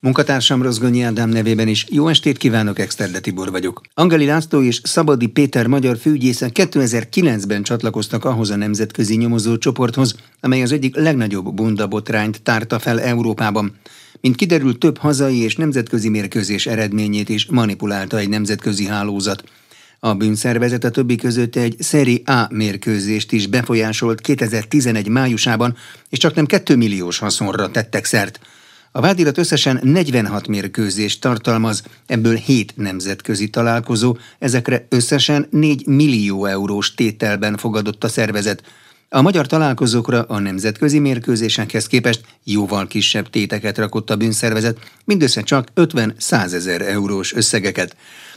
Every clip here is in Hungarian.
Munkatársam Rozgonyi Ádám nevében is jó estét kívánok, Exterde Tibor vagyok. Angeli László és Szabadi Péter magyar főügyészek 2009-ben csatlakoztak ahhoz a nemzetközi nyomozó csoporthoz, amely az egyik legnagyobb bundabotrányt tárta fel Európában. Mint kiderült, több hazai és nemzetközi mérkőzés eredményét is manipulálta egy nemzetközi hálózat. A bűnszervezet a többi között egy Szeri A mérkőzést is befolyásolt 2011 májusában, és csak nem 2 milliós haszonra tettek szert. A vádirat összesen 46 mérkőzést tartalmaz, ebből 7 nemzetközi találkozó, ezekre összesen 4 millió eurós tételben fogadott a szervezet. A magyar találkozókra a nemzetközi mérkőzésekhez képest jóval kisebb téteket rakott a bűnszervezet, mindössze csak 50-100 ezer eurós összegeket.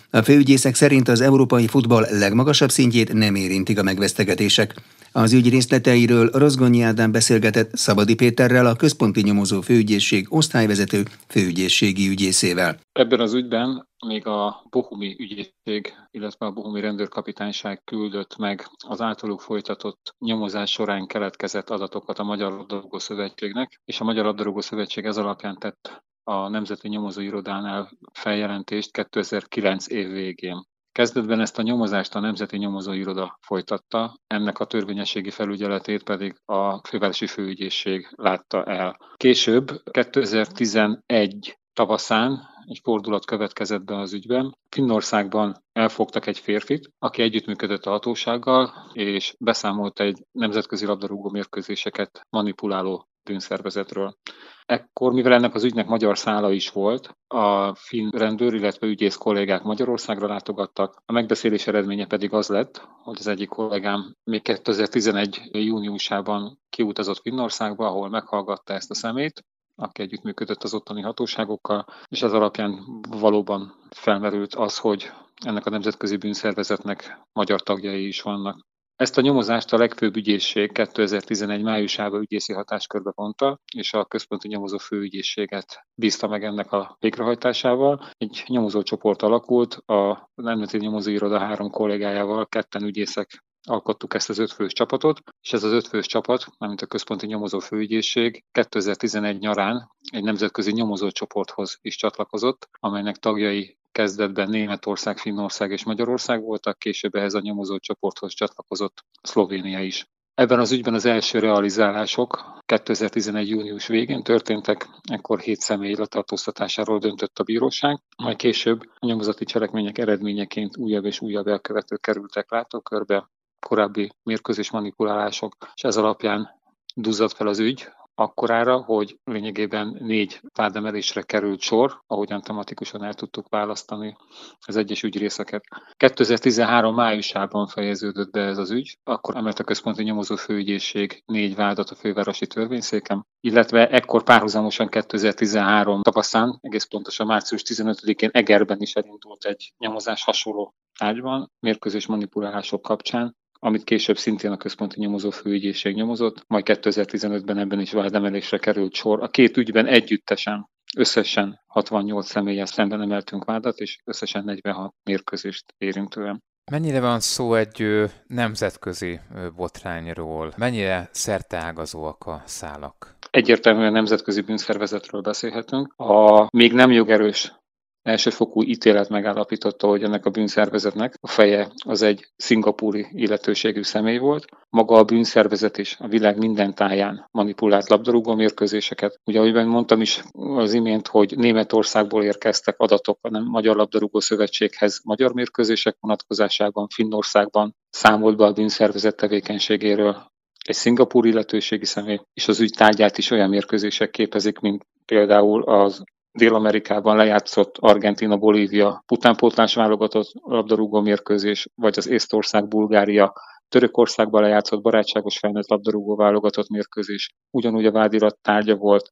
A főügyészek szerint az európai futball legmagasabb szintjét nem érintik a megvesztegetések. Az ügy részleteiről Rozgonyi Ádám beszélgetett Szabadi Péterrel, a Központi Nyomozó Főügyészség osztályvezető főügyészségi ügyészével. Ebben az ügyben még a Bohumi ügyészség, illetve a Bohumi rendőrkapitányság küldött meg az általuk folytatott nyomozás során keletkezett adatokat a Magyar Labdarúgó Szövetségnek, és a Magyar Labdarúgó Szövetség ez alapján tett a Nemzeti Nyomozóirodánál feljelentést 2009 év végén. Kezdetben ezt a nyomozást a Nemzeti Nyomozóiroda folytatta, ennek a törvényességi felügyeletét pedig a Fővárosi Főügyészség látta el. Később, 2011 tavaszán egy fordulat következett be az ügyben. Finnországban elfogtak egy férfit, aki együttműködött a hatósággal, és beszámolt egy nemzetközi labdarúgó mérkőzéseket manipuláló bűnszervezetről. Ekkor, mivel ennek az ügynek magyar szála is volt, a finn rendőr, illetve ügyész kollégák Magyarországra látogattak. A megbeszélés eredménye pedig az lett, hogy az egyik kollégám még 2011. júniusában kiutazott Finnországba, ahol meghallgatta ezt a szemét, aki együttműködött az ottani hatóságokkal, és ez alapján valóban felmerült az, hogy ennek a nemzetközi bűnszervezetnek magyar tagjai is vannak. Ezt a nyomozást a legfőbb ügyészség 2011 májusában ügyészi hatáskörbe vonta, és a központi nyomozó főügyészséget bízta meg ennek a végrehajtásával. Egy nyomozócsoport alakult, a Nemzeti Nyomozóiroda három kollégájával, ketten ügyészek alkottuk ezt az ötfős csapatot, és ez az ötfős csapat, mármint a Központi Nyomozó Főügyészség 2011 nyarán egy nemzetközi nyomozócsoporthoz is csatlakozott, amelynek tagjai kezdetben Németország, Finnország és Magyarország voltak, később ehhez a nyomozócsoporthoz csatlakozott Szlovénia is. Ebben az ügyben az első realizálások 2011. június végén történtek, ekkor hét személy letartóztatásáról döntött a bíróság, majd később a nyomozati cselekmények eredményeként újabb és újabb elkövetők kerültek látókörbe, korábbi mérkőzés manipulálások, és ez alapján duzzadt fel az ügy, akkorára, hogy lényegében négy vádemelésre került sor, ahogyan tematikusan el tudtuk választani az egyes ügyrészeket. 2013 májusában fejeződött be ez az ügy, akkor emelt a Központi Nyomozó Főügyészség négy vádat a fővárosi törvényszéken, illetve ekkor párhuzamosan 2013 tavaszán, egész pontosan március 15-én Egerben is elindult egy nyomozás hasonló tárgyban, mérkőzés manipulálások kapcsán, amit később szintén a központi nyomozó főügyészség nyomozott, majd 2015-ben ebben is vádemelésre került sor. A két ügyben együttesen összesen 68 személyes szemben emeltünk vádat, és összesen 46 mérkőzést érintően. Mennyire van szó egy nemzetközi botrányról? Mennyire szerteágazóak a szálak? Egyértelműen nemzetközi bűnszervezetről beszélhetünk. A még nem jogerős elsőfokú ítélet megállapította, hogy ennek a bűnszervezetnek a feje az egy szingapúri illetőségű személy volt. Maga a bűnszervezet is a világ minden táján manipulált labdarúgó mérkőzéseket. Ugye, ahogy mondtam is az imént, hogy Németországból érkeztek adatok a Magyar Labdarúgó Szövetséghez magyar mérkőzések vonatkozásában, Finnországban számolt be a bűnszervezet tevékenységéről egy szingapúri illetőségi személy, és az ügy tárgyát is olyan mérkőzések képezik, mint például az Dél-Amerikában lejátszott Argentina-Bolívia utánpótlás válogatott labdarúgó mérkőzés, vagy az Észtország-Bulgária Törökországban lejátszott barátságos felnőtt labdarúgó válogatott mérkőzés. Ugyanúgy a vádirat tárgya volt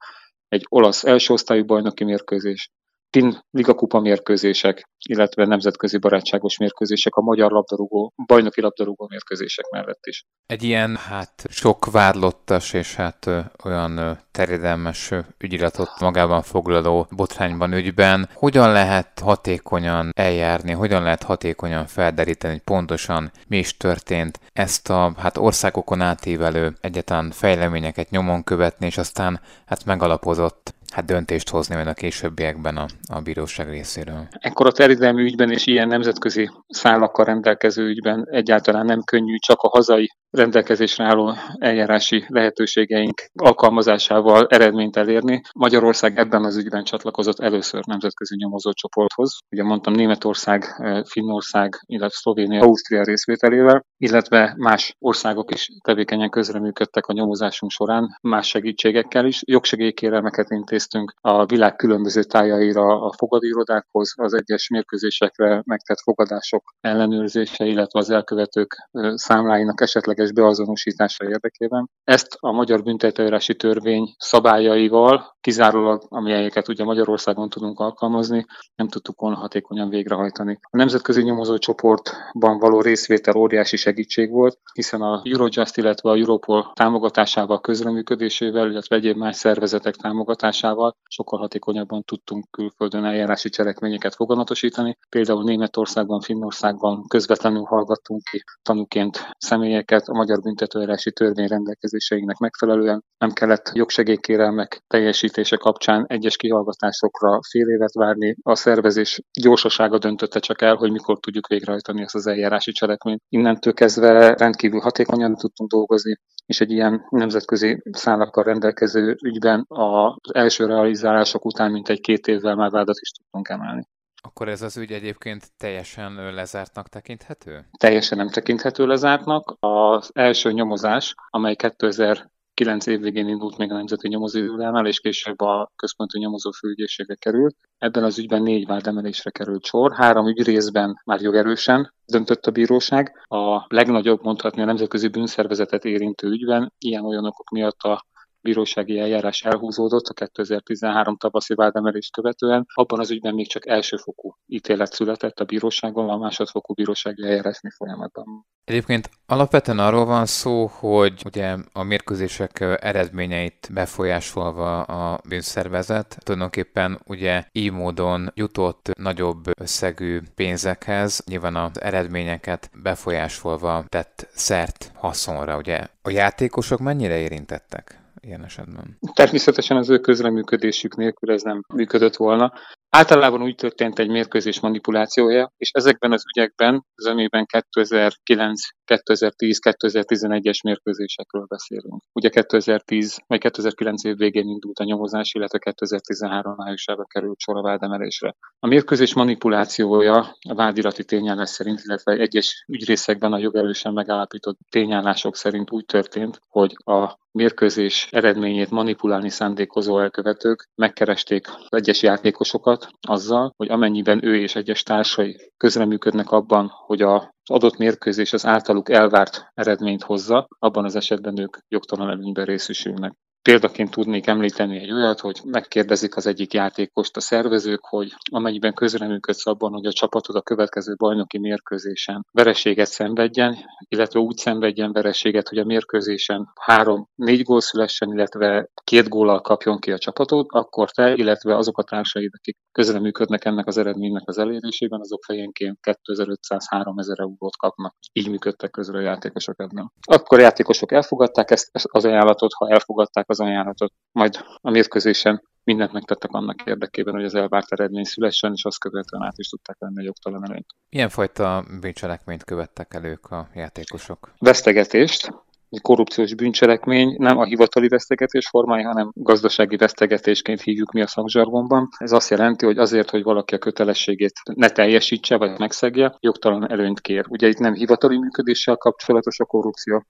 egy olasz első osztályú bajnoki mérkőzés, Finn ligakupa mérkőzések, illetve nemzetközi barátságos mérkőzések a magyar labdarúgó, bajnoki labdarúgó mérkőzések mellett is. Egy ilyen, hát sok vádlottas és hát olyan terjedelmes ügyiratot magában foglaló botrányban ügyben, hogyan lehet hatékonyan eljárni, hogyan lehet hatékonyan felderíteni, hogy pontosan mi is történt, ezt a hát országokon átívelő egyetlen fejleményeket nyomon követni, és aztán hát megalapozott hát döntést hozni majd a későbbiekben a, a bíróság részéről. Ekkor a terjedelmi ügyben és ilyen nemzetközi szállakkal rendelkező ügyben egyáltalán nem könnyű, csak a hazai rendelkezésre álló eljárási lehetőségeink alkalmazásával eredményt elérni. Magyarország ebben az ügyben csatlakozott először nemzetközi nyomozócsoporthoz. Ugye mondtam Németország, eh, Finnország, illetve Szlovénia, Ausztria részvételével, illetve más országok is tevékenyen közreműködtek a nyomozásunk során, más segítségekkel is. Jogsegélykérelmeket intéztünk a világ különböző tájaira a fogadírodákhoz, az egyes mérkőzésekre megtett fogadások ellenőrzése, illetve az elkövetők eh, számláinak esetleges tényleges beazonosítása érdekében. Ezt a magyar büntetőjárási törvény szabályaival, kizárólag amelyeket ugye Magyarországon tudunk alkalmazni, nem tudtuk volna hatékonyan végrehajtani. A nemzetközi nyomozó csoportban való részvétel óriási segítség volt, hiszen a Eurojust, illetve a Europol támogatásával, közreműködésével, illetve egyéb más szervezetek támogatásával sokkal hatékonyabban tudtunk külföldön eljárási cselekményeket foganatosítani. Például Németországban, Finnországban közvetlenül hallgattunk ki tanúként személyeket, a magyar büntetőjárási törvény rendelkezéseinek megfelelően. Nem kellett jogsegélykérelmek teljesítése kapcsán egyes kihallgatásokra fél évet várni. A szervezés gyorsasága döntötte csak el, hogy mikor tudjuk végrehajtani ezt az eljárási cselekményt. Innentől kezdve rendkívül hatékonyan tudtunk dolgozni, és egy ilyen nemzetközi szállakkal rendelkező ügyben az első realizálások után mintegy két évvel már vádat is tudtunk emelni. Akkor ez az ügy egyébként teljesen lezártnak tekinthető? Teljesen nem tekinthető lezártnak. Az első nyomozás, amely 2000 9 év végén indult még a Nemzeti Nyomozóirodánál, és később a Központi Nyomozó Főügyészségre került. Ebben az ügyben négy vádemelésre került sor. Három ügyrészben már jogerősen döntött a bíróság. A legnagyobb, mondhatni a nemzetközi bűnszervezetet érintő ügyben ilyen olyan okok miatt a bírósági eljárás elhúzódott a 2013 tavaszi vádemelést követően. Abban az ügyben még csak elsőfokú ítélet született a bíróságon, a másodfokú bírósági eljárás még folyamatban. Egyébként alapvetően arról van szó, hogy ugye a mérkőzések eredményeit befolyásolva a bűnszervezet tulajdonképpen ugye így módon jutott nagyobb összegű pénzekhez, nyilván az eredményeket befolyásolva tett szert haszonra, ugye. A játékosok mennyire érintettek? Ilyen esetben? Természetesen az ő közreműködésük nélkül ez nem működött volna. Általában úgy történt egy mérkőzés manipulációja, és ezekben az ügyekben, zömében 2009, 2010, 2011-es mérkőzésekről beszélünk. Ugye 2010 vagy 2009 év végén indult a nyomozás, illetve 2013 májusában került sor a vádemelésre. A mérkőzés manipulációja a vádirati tényállás szerint, illetve egyes ügyrészekben a jogerősen megállapított tényállások szerint úgy történt, hogy a mérkőzés eredményét manipulálni szándékozó elkövetők megkeresték az egyes játékosokat azzal, hogy amennyiben ő és egyes társai közreműködnek abban, hogy a az adott mérkőzés az általuk elvárt eredményt hozza, abban az esetben ők jogtalan előnyben részesülnek. Példaként tudnék említeni egy olyat, hogy megkérdezik az egyik játékost a szervezők, hogy amennyiben közreműködsz abban, hogy a csapatod a következő bajnoki mérkőzésen vereséget szenvedjen, illetve úgy szenvedjen vereséget, hogy a mérkőzésen három-négy gól szülessen, illetve két góllal kapjon ki a csapatod, akkor te, illetve azok a társaid, akik közreműködnek ennek az eredménynek az elérésében, azok fejenként 2500-3000 eurót kapnak. Így működtek közre a játékosok ebben. Akkor játékosok elfogadták ezt az ajánlatot, ha elfogadták az ajánlatot, majd a mérkőzésen mindent megtettek annak érdekében, hogy az elvárt eredmény szülessen, és azt követően át is tudták venni a jogtalan előnyt. Milyen fajta bűncselekményt követtek elők a játékosok? Vesztegetést, egy korrupciós bűncselekmény nem a hivatali vesztegetés formája, hanem gazdasági vesztegetésként hívjuk mi a szakzsargonban. Ez azt jelenti, hogy azért, hogy valaki a kötelességét ne teljesítse vagy megszegje, jogtalan előnyt kér. Ugye itt nem hivatali működéssel kapcsolatos a korrupció,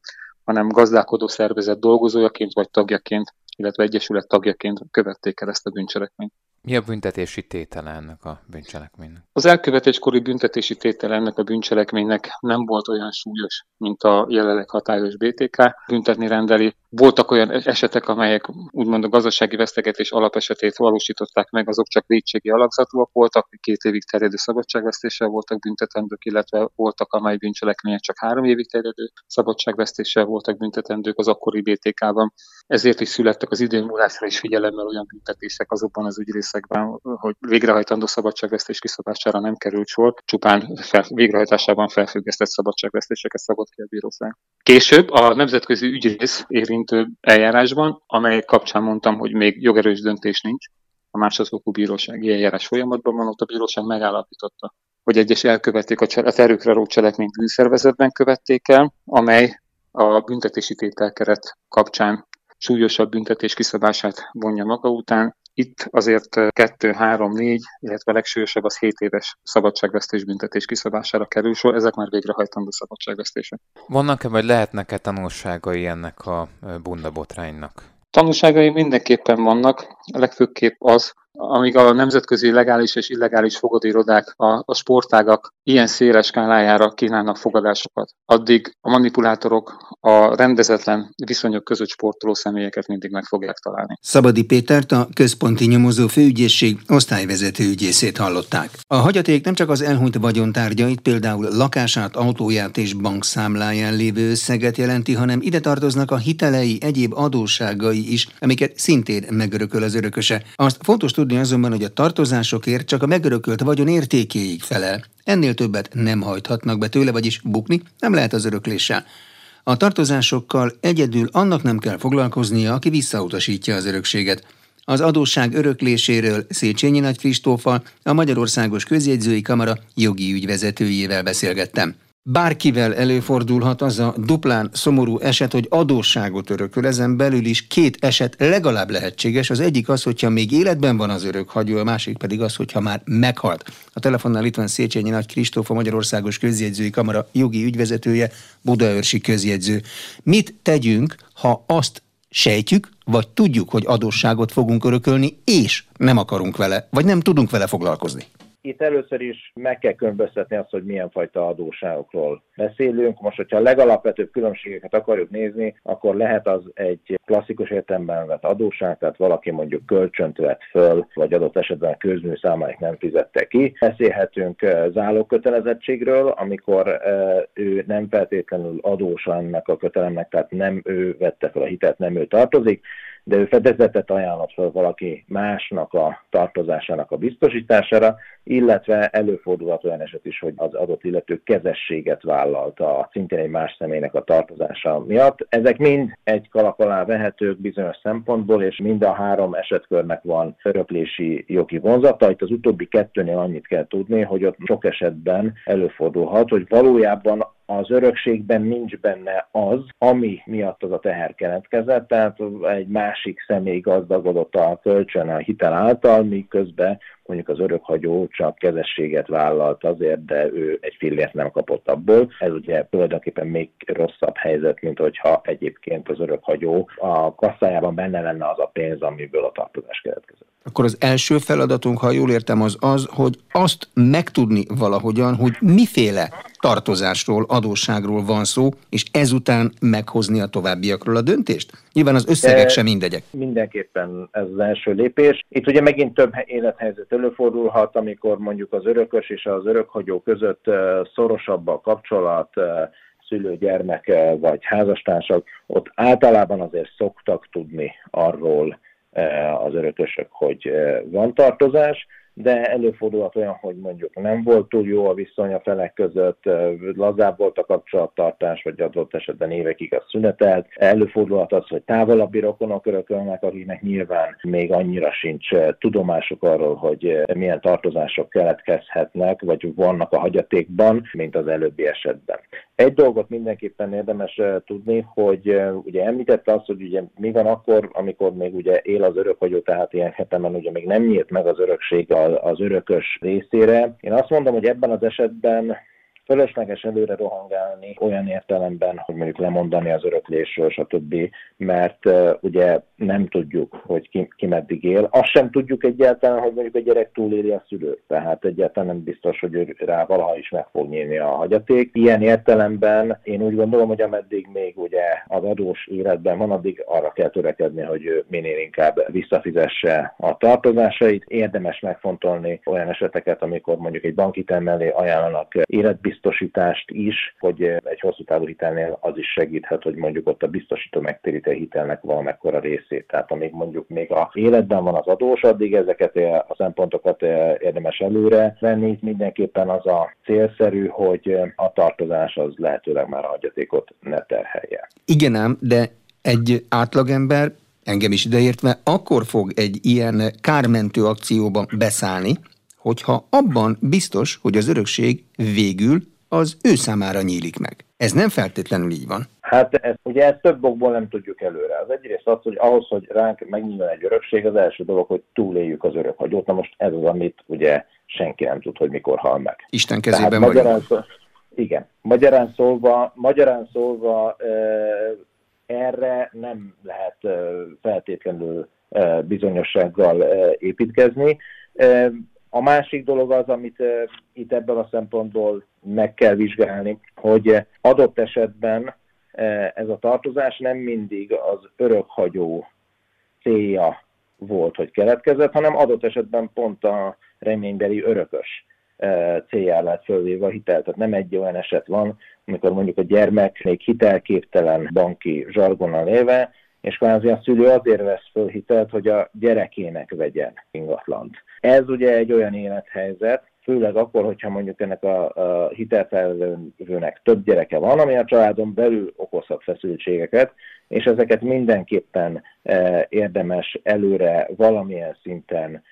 hanem gazdálkodó szervezet dolgozójaként vagy tagjaként, illetve egyesület tagjaként követték el ezt a bűncselekményt. Mi a büntetési tétele ennek a bűncselekménynek? Az elkövetéskori büntetési tétele ennek a bűncselekménynek nem volt olyan súlyos, mint a jelenleg hatályos BTK. Büntetni rendeli. Voltak olyan esetek, amelyek úgymond a gazdasági vesztegetés alapesetét valósították meg, azok csak védségi alakzatúak voltak, két évig terjedő szabadságvesztéssel voltak büntetendők, illetve voltak, amely bűncselekmények csak három évig terjedő szabadságvesztéssel voltak büntetendők az akkori BTK-ban. Ezért is születtek az időmúlásra is figyelemmel olyan büntetések azokban az ügyrészek részekben, hogy végrehajtandó szabadságvesztés kiszabására nem került sor, csupán fel, végrehajtásában felfüggesztett szabadságvesztéseket szabott ki a bíróság. Később a nemzetközi ügyrész érint érintő eljárásban, amely kapcsán mondtam, hogy még jogerős döntés nincs. A másodfokú bírósági eljárás folyamatban van, ott a bíróság megállapította, hogy egyes elkövették a, a terükre ró cselekményt bűnszervezetben követték el, amely a büntetési tételkeret kapcsán súlyosabb büntetés kiszabását vonja maga után. Itt azért 2, 3, 4, illetve legsúlyosabb az 7 éves szabadságvesztés büntetés kiszabására kerül sor, ezek már végrehajtandó szabadságvesztések. Vannak-e vagy lehetnek-e tanulságai ennek a bundabotránynak? Tanulságai mindenképpen vannak, legfőképp az, amíg a nemzetközi legális és illegális fogadóirodák a, a sportágak ilyen széles skálájára kínálnak fogadásokat, addig a manipulátorok a rendezetlen viszonyok között sportoló személyeket mindig meg fogják találni. Szabadi Pétert a központi nyomozó főügyészség osztályvezető ügyészét hallották. A hagyaték nem csak az elhunyt vagyontárgyait, például lakását, autóját és bankszámláján lévő összeget jelenti, hanem ide tartoznak a hitelei, egyéb adósságai is, amiket szintén megörököl az örököse. Azt fontos tudni, tudni azonban, hogy a tartozásokért csak a megörökölt vagyon értékéig felel. Ennél többet nem hajthatnak be tőle, vagyis bukni nem lehet az örökléssel. A tartozásokkal egyedül annak nem kell foglalkoznia, aki visszautasítja az örökséget. Az adósság örökléséről Széchenyi Nagy Kristóffal, a Magyarországos Közjegyzői Kamara jogi ügyvezetőjével beszélgettem. Bárkivel előfordulhat az a duplán szomorú eset, hogy adósságot örököl, ezen belül is két eset legalább lehetséges. Az egyik az, hogyha még életben van az örökhagyó, a másik pedig az, hogyha már meghalt. A telefonnál itt van Széchenyi Nagy Kristóf, a Magyarországos Közjegyzői Kamara jogi ügyvezetője, Budaörsi közjegyző. Mit tegyünk, ha azt sejtjük, vagy tudjuk, hogy adósságot fogunk örökölni, és nem akarunk vele, vagy nem tudunk vele foglalkozni? Itt először is meg kell különböztetni azt, hogy milyen fajta adóságokról beszélünk. Most, hogyha a legalapvetőbb különbségeket akarjuk nézni, akkor lehet az egy klasszikus értelemben vett adóság, tehát valaki mondjuk kölcsönt vett föl, vagy adott esetben közmű számáig nem fizette ki. Beszélhetünk eh, zálókötelezettségről, amikor eh, ő nem feltétlenül adós ennek a kötelemnek, tehát nem ő vette fel a hitelt, nem ő tartozik, de ő fedezetet ajánlott fel valaki másnak a tartozásának a biztosítására, illetve előfordulhat olyan eset is, hogy az adott illető kezességet vállalta szintén egy más személynek a tartozása miatt. Ezek mind egy kalap alá vehetők bizonyos szempontból, és mind a három esetkörnek van öröklési jogi vonzata. Itt az utóbbi kettőnél annyit kell tudni, hogy ott sok esetben előfordulhat, hogy valójában az örökségben nincs benne az, ami miatt az a teher keletkezett, tehát egy másik személy gazdagodott a kölcsön a hitel által, miközben mondjuk az örökhagyó csak kezességet vállalt azért, de ő egy fillért nem kapott abból. Ez ugye tulajdonképpen még rosszabb helyzet, mint hogyha egyébként az örökhagyó a kasszájában benne lenne az a pénz, amiből a tartozás keletkezett. Akkor az első feladatunk, ha jól értem, az az, hogy azt megtudni valahogyan, hogy miféle tartozásról, adósságról van szó, és ezután meghozni a továbbiakról a döntést? Nyilván az összegek sem mindegyek. Mindenképpen ez az első lépés. Itt ugye megint több élethelyzet előfordulhat, amikor mondjuk az örökös és az örökhagyó között szorosabb a kapcsolat, szülő-gyermek vagy házastársak, ott általában azért szoktak tudni arról az örökösök, hogy van tartozás, de előfordulhat olyan, hogy mondjuk nem volt túl jó a viszony a felek között, lazább volt a kapcsolattartás, vagy adott esetben évekig a szünetelt. Előfordulhat az, hogy távolabbi rokonok örökölnek, akiknek nyilván még annyira sincs tudomásuk arról, hogy milyen tartozások keletkezhetnek, vagy vannak a hagyatékban, mint az előbbi esetben. Egy dolgot mindenképpen érdemes tudni, hogy ugye említette azt, hogy ugye mi van akkor, amikor még ugye él az örökhagyó, tehát ilyen hetemen ugye még nem nyílt meg az örökség az örökös részére. Én azt mondom, hogy ebben az esetben fölösleges előre rohangálni olyan értelemben, hogy mondjuk lemondani az öröklésről, stb., mert ugye nem tudjuk, hogy ki, ki meddig él. Azt sem tudjuk egyáltalán, hogy mondjuk a gyerek túléli a szülőt, tehát egyáltalán nem biztos, hogy ő rá valaha is meg fog nyílni a hagyaték. Ilyen értelemben én úgy gondolom, hogy ameddig még ugye az adós életben van, addig arra kell törekedni, hogy minél inkább visszafizesse a tartozásait. Érdemes megfontolni olyan eseteket, amikor mondjuk egy bankitel mellé ajánlanak életbiztonságot, biztosítást is, hogy egy hosszú távú hitelnél az is segíthet, hogy mondjuk ott a biztosító megtéríti a hitelnek valamekkora részét. Tehát amíg mondjuk még a életben van az adós, addig ezeket a szempontokat érdemes előre venni. Itt mindenképpen az a célszerű, hogy a tartozás az lehetőleg már a hagyatékot ne terhelje. Igen ám, de Egy átlagember, engem is ideértve, akkor fog egy ilyen kármentő akcióba beszállni, hogyha abban biztos, hogy az örökség végül az ő számára nyílik meg. Ez nem feltétlenül így van. Hát ez, ugye ezt több okból nem tudjuk előre. Az egyrészt az, hogy ahhoz, hogy ránk megnyíljon egy örökség, az első dolog, hogy túléljük az örökhagyót. Na most ez az, amit ugye senki nem tud, hogy mikor hal meg. Isten kezében Tehát, magyarán, szó, Igen. Magyarán szólva, magyarán szólva erre nem lehet feltétlenül bizonyossággal építkezni. A másik dolog az, amit itt ebből a szempontból meg kell vizsgálni, hogy adott esetben ez a tartozás nem mindig az örökhagyó célja volt, hogy keletkezett, hanem adott esetben pont a reménybeli örökös céljára lett fölvéve a hitel. Tehát nem egy olyan eset van, amikor mondjuk a gyermek még hitelképtelen banki zsargonnal élve, és kvázi a szülő azért vesz föl hitelt, hogy a gyerekének vegyen ingatlant. Ez ugye egy olyan élethelyzet, főleg akkor, hogyha mondjuk ennek a, a hitelfelvőnek több gyereke van, ami a családon belül okozhat feszültségeket, és ezeket mindenképpen e, érdemes előre valamilyen szinten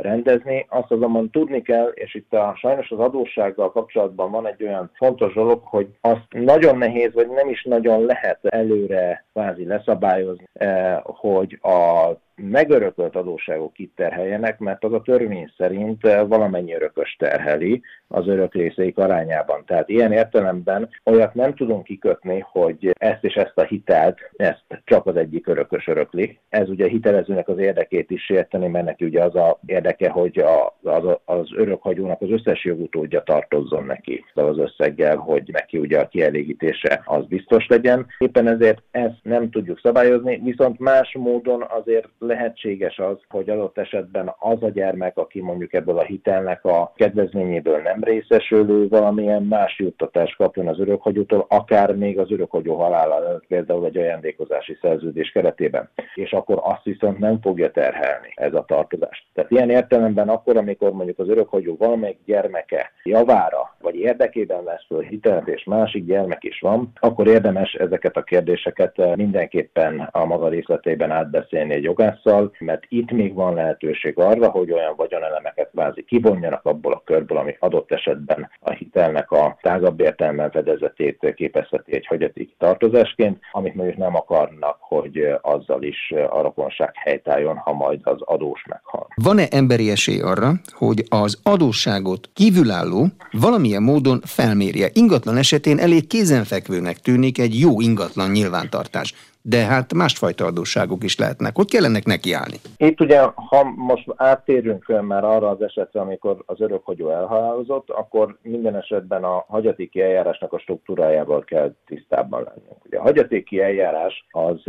rendezni. Azt azonban tudni kell, és itt a, sajnos az adóssággal kapcsolatban van egy olyan fontos dolog, hogy azt nagyon nehéz, vagy nem is nagyon lehet előre kvázi leszabályozni, e, hogy a megörökölt adósságok itt terheljenek, mert az a törvény szerint eh, valamennyi örökös terheli az örök részeik arányában. Tehát ilyen értelemben olyat nem tudunk kikötni, hogy ezt és ezt a hitelt, ezt csak az egyik örökös örökli. Ez ugye hitelezőnek az érdekét is érteni, mert neki ugye az a érdeke, hogy a, az, az örökhagyónak az összes jogutódja tartozzon neki az összeggel, hogy neki ugye a kielégítése az biztos legyen. Éppen ezért ezt nem tudjuk szabályozni, viszont más módon azért lehetséges az, hogy adott esetben az a gyermek, aki mondjuk ebből a hitelnek a kedvezményéből nem részesülő, valamilyen más juttatást kapjon az örökhagyótól, akár még az örökhagyó halála például egy ajándékozási szerződés keretében. És akkor azt viszont nem fogja terhelni ez a tartozás. Tehát ilyen értelemben akkor, amikor mondjuk az örökhagyó valamelyik gyermeke javára vagy érdekében lesz föl hitelt, és másik gyermek is van, akkor érdemes ezeket a kérdéseket mindenképpen a maga részletében átbeszélni egy jogász piaccal, mert itt még van lehetőség arra, hogy olyan vagyonelemeket vázi kivonjanak abból a körből, ami adott esetben a hitelnek a tágabb értelemben fedezetét képezheti egy hagyaték tartozásként, amit mondjuk nem akarnak, hogy azzal is a rokonság helytálljon, ha majd az adós meghal. Van-e emberi esély arra, hogy az adósságot kívülálló valamilyen módon felmérje? Ingatlan esetén elég kézenfekvőnek tűnik egy jó ingatlan nyilvántartás de hát másfajta adósságok is lehetnek. Hogy kell ennek nekiállni? Itt ugye, ha most áttérünk már arra az esetre, amikor az örökhagyó elhalálozott, akkor minden esetben a hagyatéki eljárásnak a struktúrájával kell tisztában lennünk. Ugye a hagyatéki eljárás az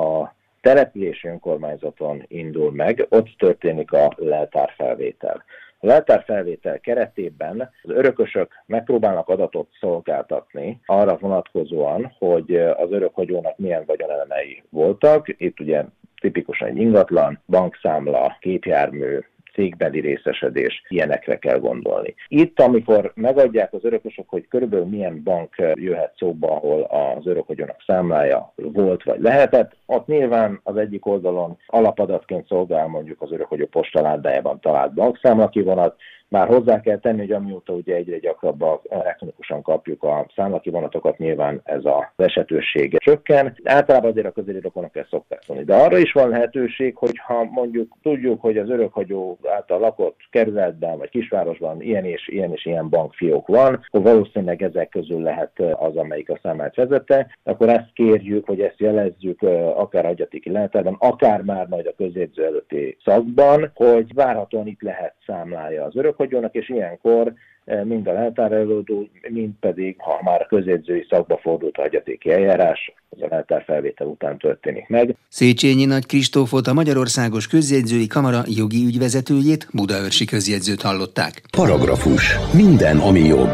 a települési önkormányzaton indul meg, ott történik a leltárfelvétel. A leltárfelvétel keretében az örökösök megpróbálnak adatot szolgáltatni arra vonatkozóan, hogy az örökhagyónak milyen vagyonelemei voltak. Itt ugye tipikusan egy ingatlan, bankszámla, képjármű, cégbeli részesedés, ilyenekre kell gondolni. Itt, amikor megadják az örökösök, hogy körülbelül milyen bank jöhet szóba, ahol az örökhagyónak számlája volt vagy lehetett, ott nyilván az egyik oldalon alapadatként szolgál mondjuk az örökhagyó postaládájában talált bankszámla kivonat, már hozzá kell tenni, hogy amióta ugye egyre gyakrabban elektronikusan kapjuk a számlakivonatokat, nyilván ez a esetőség csökken. Általában azért a közeli rokonok ezt szokták mondani. De arra is van lehetőség, hogyha mondjuk tudjuk, hogy az örökhagyó által lakott kerületben vagy kisvárosban ilyen és ilyen és ilyen bankfiók van, akkor valószínűleg ezek közül lehet az, amelyik a számát vezette, akkor ezt kérjük, hogy ezt jelezzük akár agyatiki lehetetben, akár már majd a közjegyző előtti szakban, hogy várhatóan itt lehet számlája az örök gondolkodjonak, és ilyenkor eh, mind a leltárelődő, mind pedig, ha már a közjegyzői szakba fordult a hagyatéki eljárás, az a leltár felvétel után történik meg. Széchenyi Nagy Kristófot, a Magyarországos Közjegyzői Kamara jogi ügyvezetőjét, Budaörsi közjegyzőt hallották. Paragrafus. Minden, ami jog.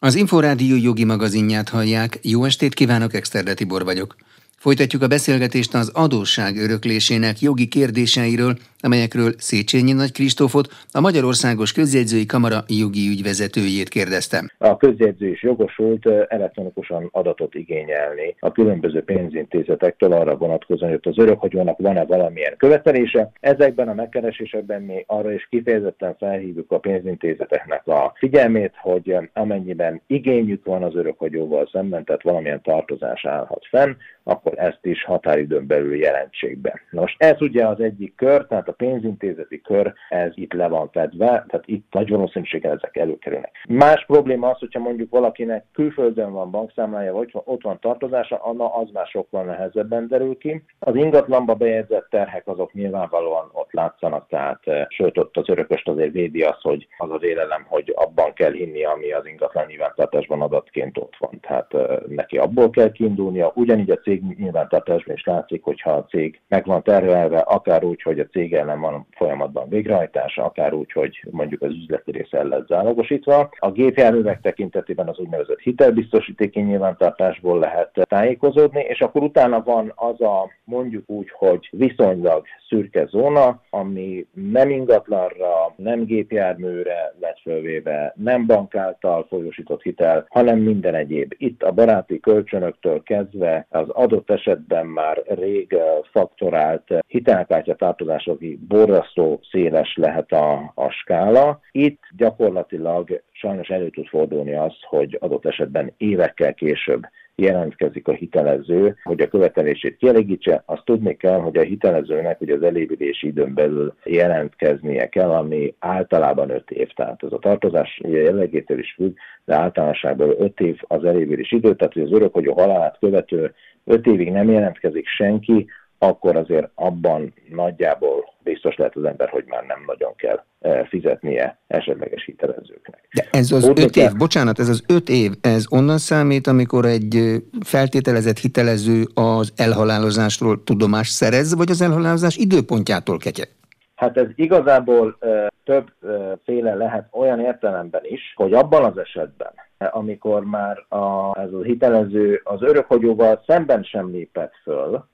Az Inforádió jogi magazinját hallják. Jó estét kívánok, Exterde Tibor vagyok. Folytatjuk a beszélgetést az adósság öröklésének jogi kérdéseiről amelyekről Széchenyi Nagy Kristófot, a Magyarországos Közjegyzői Kamara jogi ügyvezetőjét kérdeztem. A közjegyző is jogosult elektronikusan adatot igényelni a különböző pénzintézetektől arra vonatkozóan, hogy az örökhagyónak van-e valamilyen követelése. Ezekben a megkeresésekben mi arra is kifejezetten felhívjuk a pénzintézeteknek a figyelmét, hogy amennyiben igényük van az örökhagyóval szemben, tehát valamilyen tartozás állhat fenn, akkor ezt is határidőn belül jelentsék be. Nos, ez ugye az egyik kör, tehát a pénzintézeti kör, ez itt le van fedve, tehát itt nagy valószínűséggel ezek előkerülnek. Más probléma az, hogyha mondjuk valakinek külföldön van bankszámlája, vagy ott van tartozása, anna az már sokkal nehezebben derül ki. Az ingatlanba bejegyzett terhek azok nyilvánvalóan ott látszanak, tehát sőt ott az örököst azért védi az, hogy az a vélelem, hogy abban kell hinni, ami az ingatlan nyilvántartásban adatként ott van. Tehát neki abból kell kiindulnia, ugyanígy a cég nyilvántartásban is látszik, hogyha a cég meg van terhelve, akár úgy, hogy a cég ellen van folyamatban végrehajtása, akár úgy, hogy mondjuk az üzleti rész el lett zálogosítva. A gépjárművek tekintetében az úgynevezett hitelbiztosítéki nyilvántartásból lehet tájékozódni, és akkor utána van az a mondjuk úgy, hogy viszonylag szürke zóna, ami nem ingatlanra, nem gépjárműre lett fölvéve, nem bank által hitel, hanem minden egyéb. Itt a baráti kölcsönöktől kezdve az adott esetben már rég faktorált hitelkártya tartozásokig borzasztó széles lehet a, a skála. Itt gyakorlatilag sajnos elő tud fordulni az, hogy adott esetben évekkel később jelentkezik a hitelező, hogy a követelését kielégítse, azt tudni kell, hogy a hitelezőnek ugye az elévülési időn belül jelentkeznie kell, ami általában 5 év. Tehát ez a tartozás jellegétől is függ, de általánosságban 5 év az elévülési idő, tehát hogy az örökhagyó halálát követő 5 évig nem jelentkezik senki, akkor azért abban nagyjából biztos lehet az ember, hogy már nem nagyon kell eh, fizetnie esetleges hitelezőknek. De ez az Úgy öt év, bocsánat, ez az öt év, ez onnan számít, amikor egy feltételezett hitelező az elhalálozásról tudomást szerez, vagy az elhalálozás időpontjától ketyeg? Hát ez igazából e, többféle lehet olyan értelemben is, hogy abban az esetben, amikor már a, ez a hitelező az örökhagyóval szemben sem lépett föl,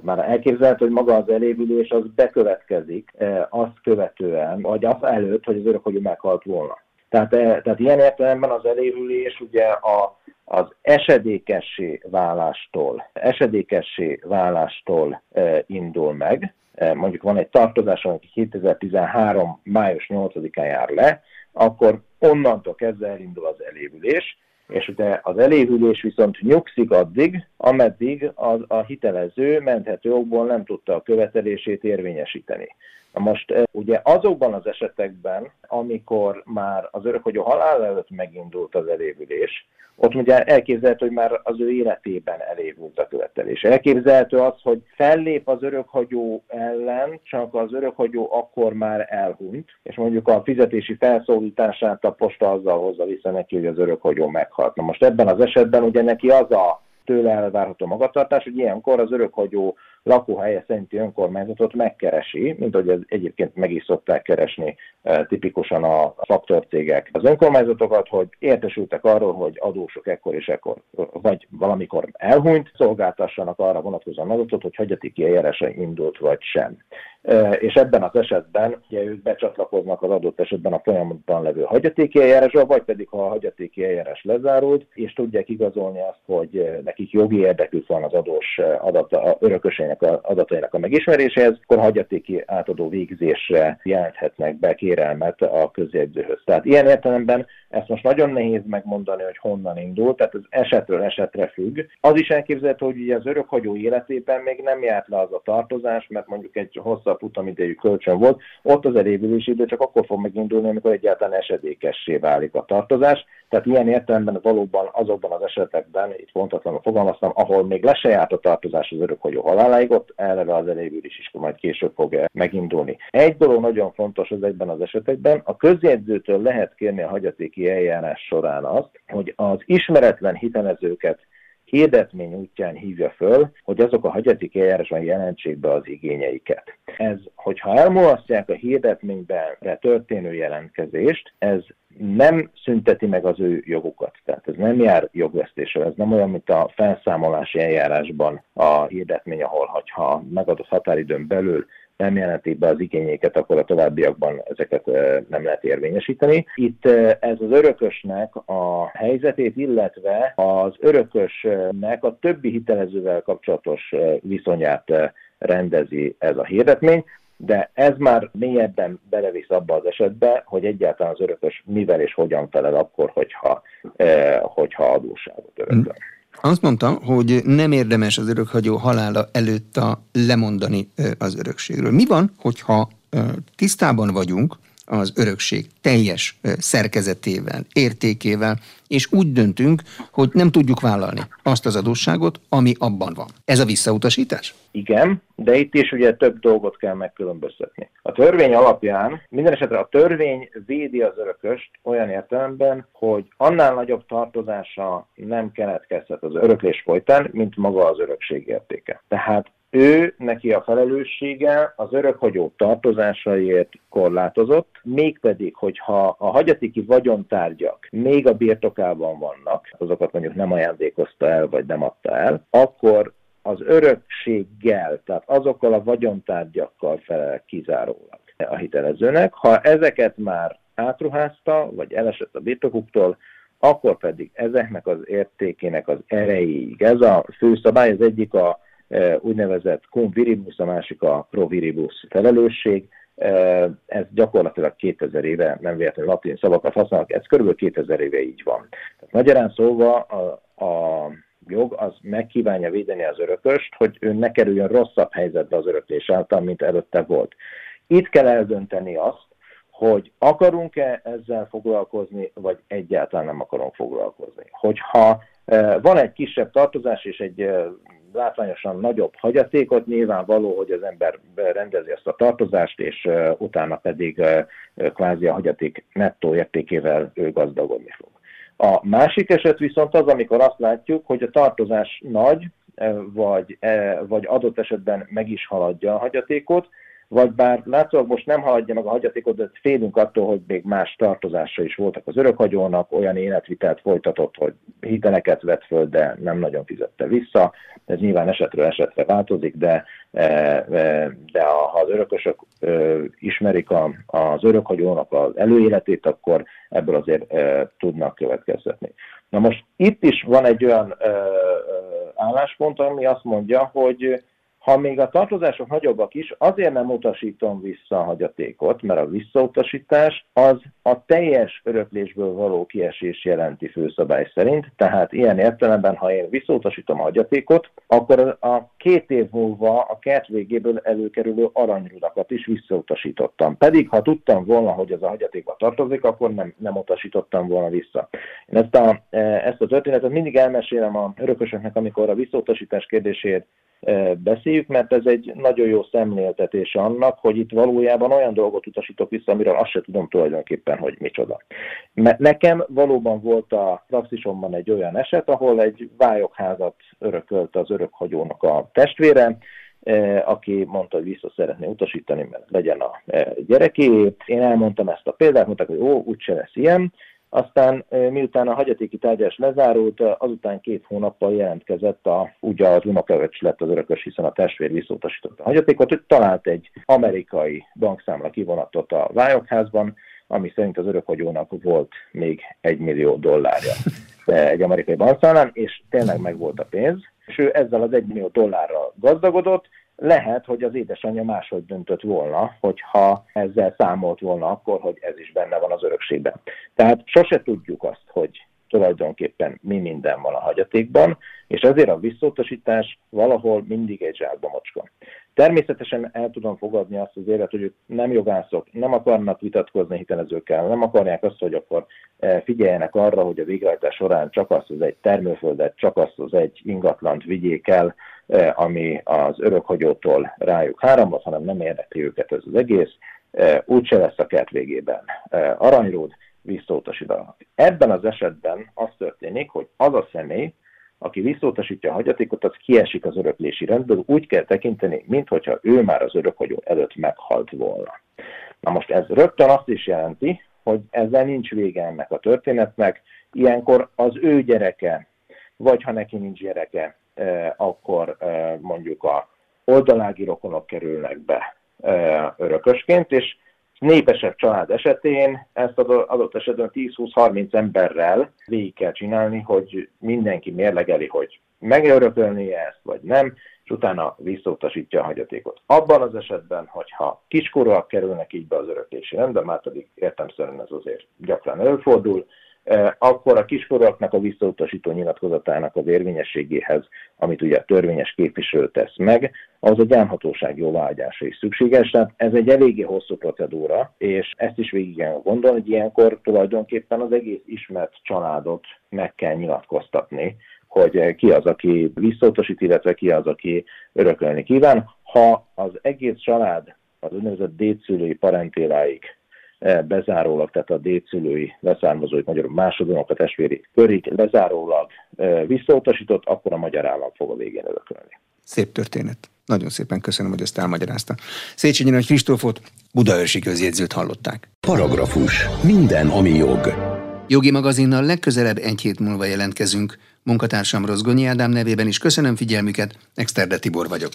tehát már elképzelhető, hogy maga az elévülés az bekövetkezik eh, azt követően, vagy az előtt, hogy az örökhagyó meghalt volna. Tehát, eh, tehát ilyen értelemben az elévülés ugye a, az esedékessé válástól, esedékessé válástól e, indul meg. E, mondjuk van egy tartozás, ami 2013. május 8-án jár le, akkor onnantól kezdve elindul az elévülés, és ugye az elévülés viszont nyugszik addig, ameddig az, a hitelező menthető okból nem tudta a követelését érvényesíteni. Most ugye azokban az esetekben, amikor már az örökhagyó halál előtt megindult az elévülés, ott ugye elképzelhető, hogy már az ő életében elévült a követelés. Elképzelhető az, hogy fellép az örökhagyó ellen, csak az örökhagyó akkor már elhunyt, és mondjuk a fizetési felszólítását a posta azzal hozza vissza neki, hogy az örökhagyó meghalt. Na most ebben az esetben ugye neki az a tőle elvárható magatartás, hogy ilyenkor az örökhagyó lakóhelye szerinti önkormányzatot megkeresi, mint hogy ez egyébként meg is szokták keresni e, tipikusan a faktorcégek az önkormányzatokat, hogy értesültek arról, hogy adósok ekkor és ekkor, vagy valamikor elhunyt, szolgáltassanak arra vonatkozóan adatot, hogy hagyatéki eljárása indult vagy sem. E, és ebben az esetben ugye ők becsatlakoznak az adott esetben a folyamatban levő hagyatéki eljárásra, vagy pedig ha a hagyatéki eljárás lezárult, és tudják igazolni azt, hogy nekik jogi érdekük van az adós adata, örökösének adatainak a, adatainak a megismeréséhez, akkor hagyatéki átadó végzésre jelenthetnek be kérelmet a közjegyzőhöz. Tehát ilyen értelemben ezt most nagyon nehéz megmondani, hogy honnan indul, tehát ez esetről esetre függ. Az is elképzelhető, hogy ugye az örökhagyó életében még nem járt le az a tartozás, mert mondjuk egy hosszabb futamidejű kölcsön volt, ott az elévülési idő csak akkor fog megindulni, amikor egyáltalán esedékessé válik a tartozás. Tehát ilyen értelemben valóban azokban az esetekben, itt pontatlanul fogalmaztam, ahol még le se járt a tartozás az örökhagyó haláláig, ott eleve az elévülés is majd később fog megindulni. Egy dolog nagyon fontos ezekben az esetekben, a közjegyzőtől lehet kérni a hagyatéki eljárás során azt, hogy az ismeretlen hitelezőket hirdetmény útján hívja föl, hogy azok a hagyatik eljárásban jelentsék be az igényeiket. Ez, hogyha elmulasztják a hirdetményben történő jelentkezést, ez nem szünteti meg az ő jogukat. Tehát ez nem jár jogvesztéssel, ez nem olyan, mint a felszámolási eljárásban a hirdetmény, ahol ha megadott határidőn belül nem jelentik be az igényéket, akkor a továbbiakban ezeket nem lehet érvényesíteni. Itt ez az örökösnek a helyzetét, illetve az örökösnek a többi hitelezővel kapcsolatos viszonyát rendezi ez a hirdetmény de ez már mélyebben belevisz abba az esetbe, hogy egyáltalán az örökös mivel és hogyan felel akkor, hogyha, hogyha adósságot örököl. Azt mondta, hogy nem érdemes az örökhagyó halála előtt a lemondani az örökségről. Mi van, hogyha tisztában vagyunk az örökség teljes szerkezetével, értékével, és úgy döntünk, hogy nem tudjuk vállalni azt az adósságot, ami abban van. Ez a visszautasítás? Igen, de itt is ugye több dolgot kell megkülönböztetni. A törvény alapján, minden esetre a törvény védi az örököst olyan értelemben, hogy annál nagyobb tartozása nem keletkezhet az öröklés folytán, mint maga az örökség értéke. Tehát ő, neki a felelőssége az örökhagyó tartozásaiért korlátozott, mégpedig, hogyha a hagyatéki vagyontárgyak még a birtokában vannak, azokat mondjuk nem ajándékozta el, vagy nem adta el, akkor az örökséggel, tehát azokkal a vagyontárgyakkal felel kizárólag a hitelezőnek. Ha ezeket már átruházta, vagy elesett a birtokuktól, akkor pedig ezeknek az értékének az erejéig. Ez a főszabály, az egyik a úgynevezett cum viribus, a másik a pro viribus felelősség. E, ez gyakorlatilag 2000 éve, nem véletlenül latin szavakat használnak, ez körülbelül 2000 éve így van. Tehát magyarán szóval a, a jog az megkívánja védeni az örököst, hogy ő ne kerüljön rosszabb helyzetbe az öröklés által, mint előtte volt. Itt kell eldönteni azt, hogy akarunk-e ezzel foglalkozni, vagy egyáltalán nem akarunk foglalkozni. Hogyha e, van egy kisebb tartozás és egy látványosan nagyobb hagyatékot, nyilvánvaló, hogy az ember rendezi ezt a tartozást, és utána pedig kvázi a hagyaték nettó értékével ő gazdagodni fog. A másik eset viszont az, amikor azt látjuk, hogy a tartozás nagy, vagy, vagy adott esetben meg is haladja a hagyatékot, vagy bár látszólag most nem haladja meg a hagyatékot, de félünk attól, hogy még más tartozása is voltak az örökhagyónak, olyan életvitelt folytatott, hogy hiteleket vett föl, de nem nagyon fizette vissza. Ez nyilván esetről esetre változik, de, e, e, de ha az örökösök ismerik az örökhagyónak az előéletét, akkor ebből azért tudnak következtetni. Na most itt is van egy olyan álláspont, ami azt mondja, hogy ha még a tartozások nagyobbak is, azért nem utasítom vissza a hagyatékot, mert a visszautasítás az a teljes öröklésből való kiesés jelenti főszabály szerint, tehát ilyen értelemben, ha én visszautasítom a hagyatékot, akkor a két év múlva a kert végéből előkerülő aranyrudakat is visszautasítottam. Pedig, ha tudtam volna, hogy ez a hagyatékba tartozik, akkor nem, nem utasítottam volna vissza. Én ezt a, e, ezt a történetet mindig elmesélem a örökösöknek, amikor a visszautasítás kérdését beszéljük, mert ez egy nagyon jó szemléltetés annak, hogy itt valójában olyan dolgot utasítok vissza, amiről azt se tudom tulajdonképpen, hogy micsoda. Mert nekem valóban volt a praxisomban egy olyan eset, ahol egy vályokházat örökölt az örökhagyónak a testvére, aki mondta, hogy vissza szeretné utasítani, mert legyen a gyereké. Én elmondtam ezt a példát, mondták, hogy ó, úgyse lesz ilyen, aztán miután a hagyatéki tárgyás lezárult, azután két hónappal jelentkezett a, ugye az unokaöcs lett az örökös, hiszen a testvér visszautasította a hagyatékot, hogy talált egy amerikai bankszámla kivonatot a vályokházban, ami szerint az örökhagyónak volt még egy millió dollárja. Egy amerikai bankszámlán, és tényleg meg volt a pénz, és ő ezzel az egy millió dollárral gazdagodott, lehet, hogy az édesanyja máshogy döntött volna, hogyha ezzel számolt volna akkor, hogy ez is benne van az örökségben. Tehát sose tudjuk azt, hogy tulajdonképpen mi minden van a hagyatékban, és ezért a visszautasítás valahol mindig egy zsákba mocska. Természetesen el tudom fogadni azt az évet, hogy nem jogászok, nem akarnak vitatkozni hitelezőkkel, nem akarják azt, hogy akkor eh, figyeljenek arra, hogy a végrehajtás során csak azt az egy termőföldet, csak azt az egy ingatlant vigyék el, eh, ami az örökhagyótól rájuk hárombat, hanem nem érdekli őket ez az egész. Eh, úgyse lesz a kert végében aranyród, visszautasítanak. Ebben az esetben az történik, hogy az a személy, aki visszautasítja a hagyatékot, az kiesik az öröklési rendből, úgy kell tekinteni, mintha ő már az örökhagyó előtt meghalt volna. Na most ez rögtön azt is jelenti, hogy ezzel nincs vége ennek a történetnek, ilyenkor az ő gyereke, vagy ha neki nincs gyereke, eh, akkor eh, mondjuk a oldalági rokonok kerülnek be örökösként, és népesebb család esetén ezt adott esetben 10-20-30 emberrel végig kell csinálni, hogy mindenki mérlegeli, hogy megörökölni ezt, vagy nem, és utána visszautasítja a hagyatékot. Abban az esetben, hogyha kiskorúak kerülnek így be az öröklési rendbe, már pedig értemszerűen ez azért gyakran előfordul, akkor a kiskorúaknak a visszautasító nyilatkozatának az érvényességéhez, amit ugye a törvényes képviselő tesz meg, az a gyámhatóság jóvágyása is szükséges. Tehát ez egy eléggé hosszú procedúra, és ezt is végig kell gondolni, hogy ilyenkor tulajdonképpen az egész ismert családot meg kell nyilatkoztatni, hogy ki az, aki visszautasít, illetve ki az, aki örökölni kíván. Ha az egész család az úgynevezett dédszülői parentéláig E, bezárólag, tehát a dédszülői leszármazói magyarul másodonok a testvéri körig lezárólag e, visszautasított, akkor a magyar állam fog a végén örökölni. Szép történet. Nagyon szépen köszönöm, hogy ezt elmagyarázta. Széchenyi Nagy Kristófot, Budaörsi közjegyzőt hallották. Paragrafus. Minden, ami jog. Jogi magazinnal legközelebb egy hét múlva jelentkezünk. Munkatársam Rozgonyi Ádám nevében is köszönöm figyelmüket, Exterde Tibor vagyok.